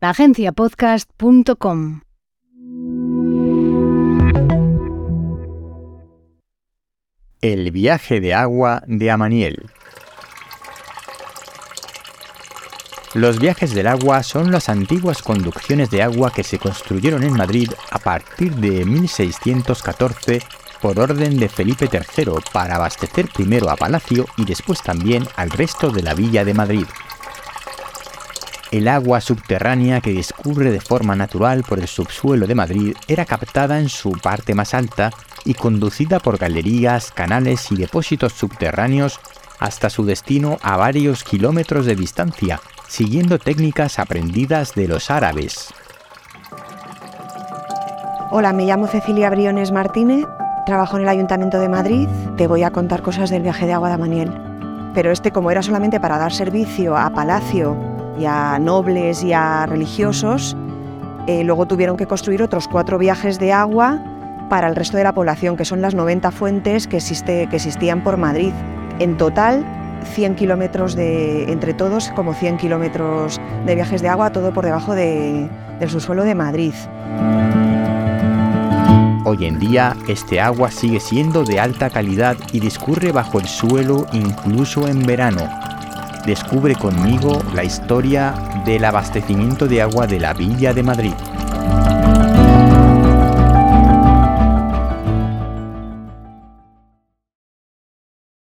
agenciapodcast.com. El viaje de agua de Amaniel. Los viajes del agua son las antiguas conducciones de agua que se construyeron en Madrid a partir de 1614 por orden de Felipe III para abastecer primero a Palacio y después también al resto de la villa de Madrid. El agua subterránea que discurre de forma natural por el subsuelo de Madrid era captada en su parte más alta y conducida por galerías, canales y depósitos subterráneos hasta su destino a varios kilómetros de distancia, siguiendo técnicas aprendidas de los árabes. Hola, me llamo Cecilia Briones Martínez, trabajo en el Ayuntamiento de Madrid, te voy a contar cosas del viaje de agua de Amaniel. Pero este, como era solamente para dar servicio a Palacio y a nobles y a religiosos, eh, luego tuvieron que construir otros cuatro viajes de agua para el resto de la población, que son las 90 fuentes que, existe, que existían por Madrid. En total, 100 kilómetros de, entre todos, como 100 kilómetros de viajes de agua, todo por debajo de, del subsuelo de Madrid. Hoy en día, este agua sigue siendo de alta calidad y discurre bajo el suelo incluso en verano, Descubre conmigo la historia del abastecimiento de agua de la Villa de Madrid.